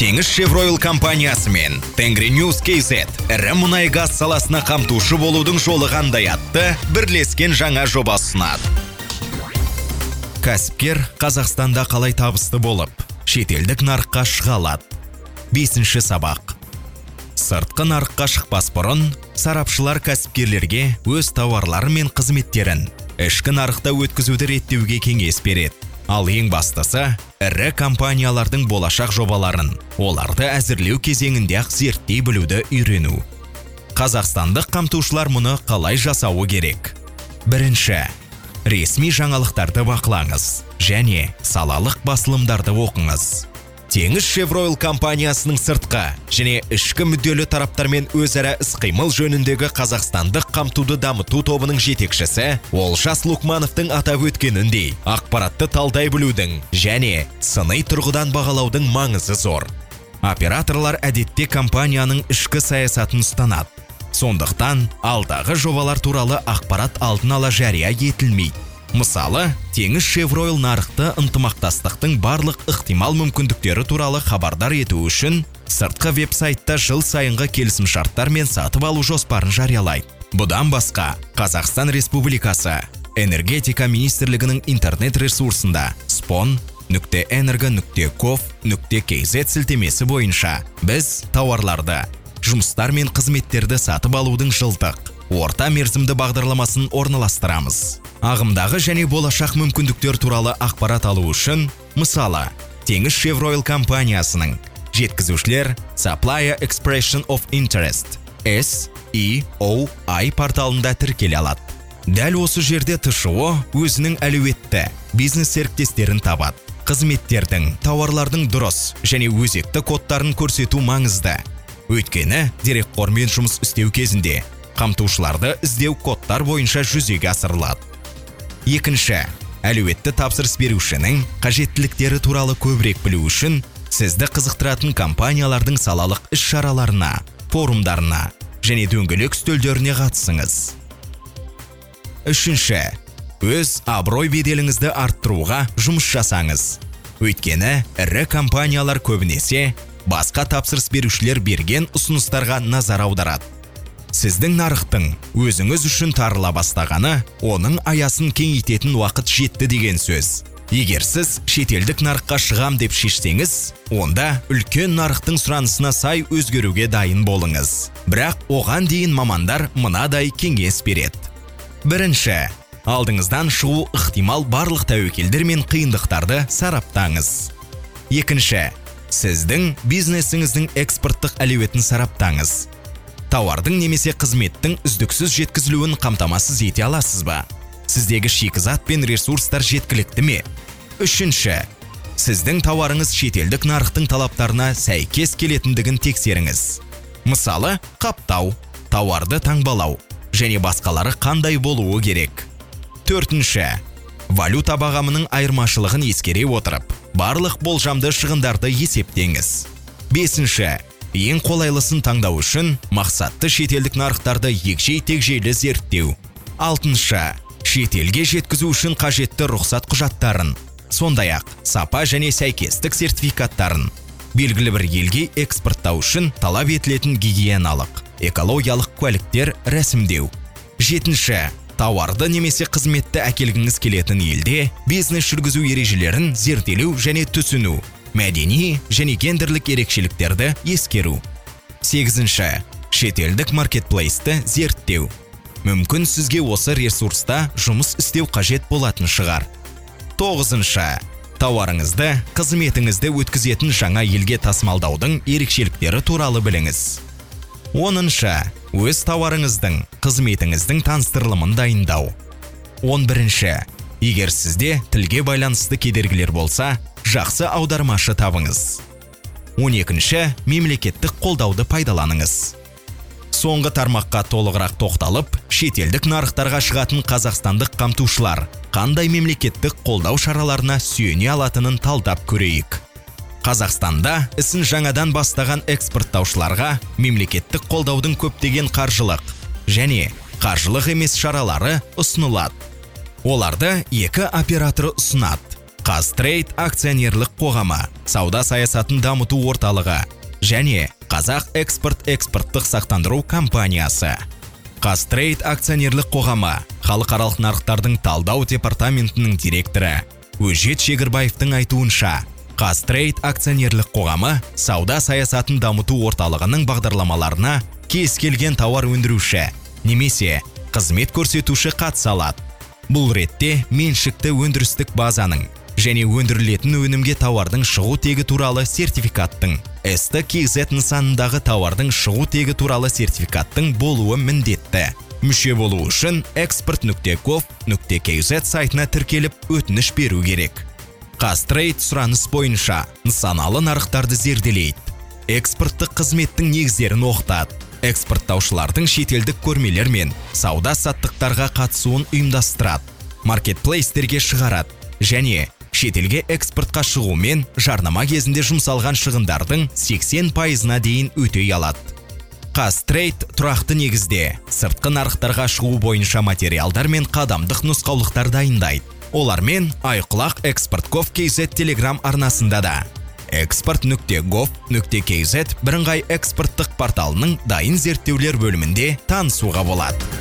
теңіз шевройл компаниясы мен тенгриньюс kz ірі мұнай газ саласына қамтушы болудың жолы қандай атты? Бірлескен жаңа жоба ұсынады. Кәсіпкер қазақстанда қалай табысты болып шетелдік нарыққа шыға алады? Бесінші сабақ. Сыртқы нарыққа шықпас бұрын сарапшылар кәсіпкерлерге өз тауарлары мен қызметтерін ішкі нарықта өткізуді реттеуге кеңес береді. Ал ең бастысы ірі компаниялардың болашақ жобаларын оларды әзірлеу кезеңінде ақ зерттей білуді үйрену. Қазақстандық қамтушылар мұны қалай жасауы керек? Бірінші ресми жаңалықтарды бақылаңыз және салалық басылымдарды оқыңыз. Теңіз шевройл компаниясының сыртқы және ішкі мүдделі тараптармен өзара іс-қимыл жөніндегі қазақстандық қамтуды дамыту тобының жетекшісі олжас лукмановтың атап өткеніндей ақпаратты талдай білудің және сыни тұрғыдан бағалаудың маңызы зор. Операторлар әдетте компанияның ішкі саясатын ұстанады. Сондықтан алдағы жобалар туралы ақпарат алдын ала жария етілмейді. Мысалы теңіз шевройл нарықты ынтымақтастықтың барлық ықтимал мүмкіндіктері туралы хабардар ету үшін сыртқы веб-сайтта жыл сайынғы келісімшарттар мен сатып алу жоспарын жариялайды. Бұдан басқа қазақстан республикасы энергетика министрлігінің интернет ресурсында спон нүкте энерго нүкте ков нүкте kz сілтемесі бойынша біз тауарларды жұмыстар мен қызметтерді сатып алудың жылдық орта мерзімді бағдарламасын орналастырамыз. Ағымдағы және болашақ мүмкіндіктер туралы ақпарат алу үшін мысалы теңіз шевройл компаниясының жеткізушілер supplier expression of interest S E O I порталында тіркеле алады. Дәл осы жерде тшо өзінің әлеуетті бизнес серіктестерін табады. Қызметтердің тауарлардың дұрыс және өзекті кодтарын көрсету маңызды. Өйткені дерекқормен жұмыс істеу кезінде қамтушыларды іздеу кодтар бойынша жүзеге асырылады. Екінші әлеуетті тапсырыс берушінің қажеттіліктері туралы көбірек білу үшін сізді қызықтыратын компаниялардың салалық іс шараларына форумдарына және дөңгелек үстелдеріне қатысыңыз. Үшінші өз абырой беделіңізді арттыруға жұмыс жасаңыз. Өйткені ірі компаниялар көбінесе басқа тапсырыс берушілер берген ұсыныстарға назар аударады. Сіздің нарықтың өзіңіз үшін тарыла бастағаны оның аясын кеңейтетін уақыт жетті деген сөз. Егер сіз шетелдік нарыққа шығам деп шешсеңіз онда үлкен нарықтың сұранысына сай өзгеруге дайын болыңыз. Бірақ оған дейін мамандар мынадай кеңес береді. Бірінші алдыңыздан шығу ықтимал барлық тәуекелдер мен қиындықтарды сараптаңыз. Екінші сіздің бизнесіңіздің экспорттық әлеуетін сараптаңыз. Тауардың немесе қызметтің үздіксіз жеткізілуін қамтамасыз ете аласыз ба? Сіздегі шикізат пен ресурстар жеткілікті ме? Үшінші сіздің тауарыңыз шетелдік нарықтың талаптарына сәйкес келетіндігін тексеріңіз. Мысалы қаптау тауарды таңбалау және басқалары қандай болуы керек? Төртінші валюта бағамының айырмашылығын ескере отырып барлық болжамды шығындарды есептеңіз. Бесінші ең қолайлысын таңдау үшін мақсатты шетелдік нарықтарды егжей тегжейлі зерттеу. Алтыншы шетелге жеткізу үшін қажетті рұқсат құжаттарын сондай ақ сапа және сәйкестік сертификаттарын. Белгілі бір елге экспорттау үшін талап етілетін гигиеналық экологиялық куәліктер рәсімдеу. Жетінші тауарды немесе қызметті әкелгіңіз келетін елде бизнес жүргізу ережелерін зерделеу және түсіну. Мәдени және гендерлік ерекшеліктерді ескеру. Сегізінші. Шетелдік маркетплейсті зерттеу. Мүмкін сізге осы ресурста жұмыс істеу қажет болатын шығар. Тоғызыншы. Тауарыңызды қызметіңізді өткізетін жаңа елге тасымалдаудың ерекшеліктері туралы біліңіз. Оныншы. Өз тауарыңыздың қызметіңіздің таныстырылымын дайындау. 11 бірінші егер сізде тілге байланысты кедергілер болса жақсы аудармашы табыңыз. 12 екінші мемлекеттік қолдауды пайдаланыңыз. Соңғы тармаққа толығырақ тоқталып шетелдік нарықтарға шығатын қазақстандық қамтушылар қандай мемлекеттік қолдау шараларына сүйене алатынын талдап көрейік. Қазақстанда ісін жаңадан бастаған экспорттаушыларға мемлекеттік қолдаудың көптеген қаржылық және қаржылық емес шаралары ұсынылады. Оларды екі оператор ұсынады. Қазтрейд акционерлік қоғамы сауда саясатын дамыту орталығы және қазақ экспорт экспорттық сақтандыру компаниясы. Қазтрейд акционерлік қоғамы халықаралық нарықтардың талдау департаментінің директоры өжет шегірбаевтың айтуынша қазтрейд акционерлік қоғамы сауда саясатын дамыту орталығының бағдарламаларына кез келген тауар өндіруші немесе қызмет көрсетуші қатыса алады. Бұл ретте меншікті өндірістік базаның және өндірілетін өнімге тауардың шығу тегі туралы сертификаттың ст kz нысанындағы тауардың шығу тегі туралы сертификаттың болуы міндетті. Мүше болу үшін экспорт нүкте ков нүкте kz сайтына тіркеліп өтініш беру керек. Қазтрейд сұраныс бойынша нысаналы нарықтарды зерделейді. Экспорттық қызметтің негіздерін оқытады. Экспорттаушылардың шетелдік көрмелер мен сауда саттықтарға қатысуын ұйымдастырады. Маркетплейстерге шығарады. Және шетелге экспортқа шығу мен жарнама кезінде жұмсалған шығындардың 80 пайызына дейін өтей алады. Қазтрейд тұрақты негізде сыртқы нарықтарға шығу бойынша материалдар мен қадамдық нұсқаулықтар дайындайды. Олармен айқұлақ экспортков kz телеграм арнасында да. Экспорт нүкте гов нүкте kz бірыңғай экспорттық порталының дайын зерттеулер бөлімінде танысуға болады.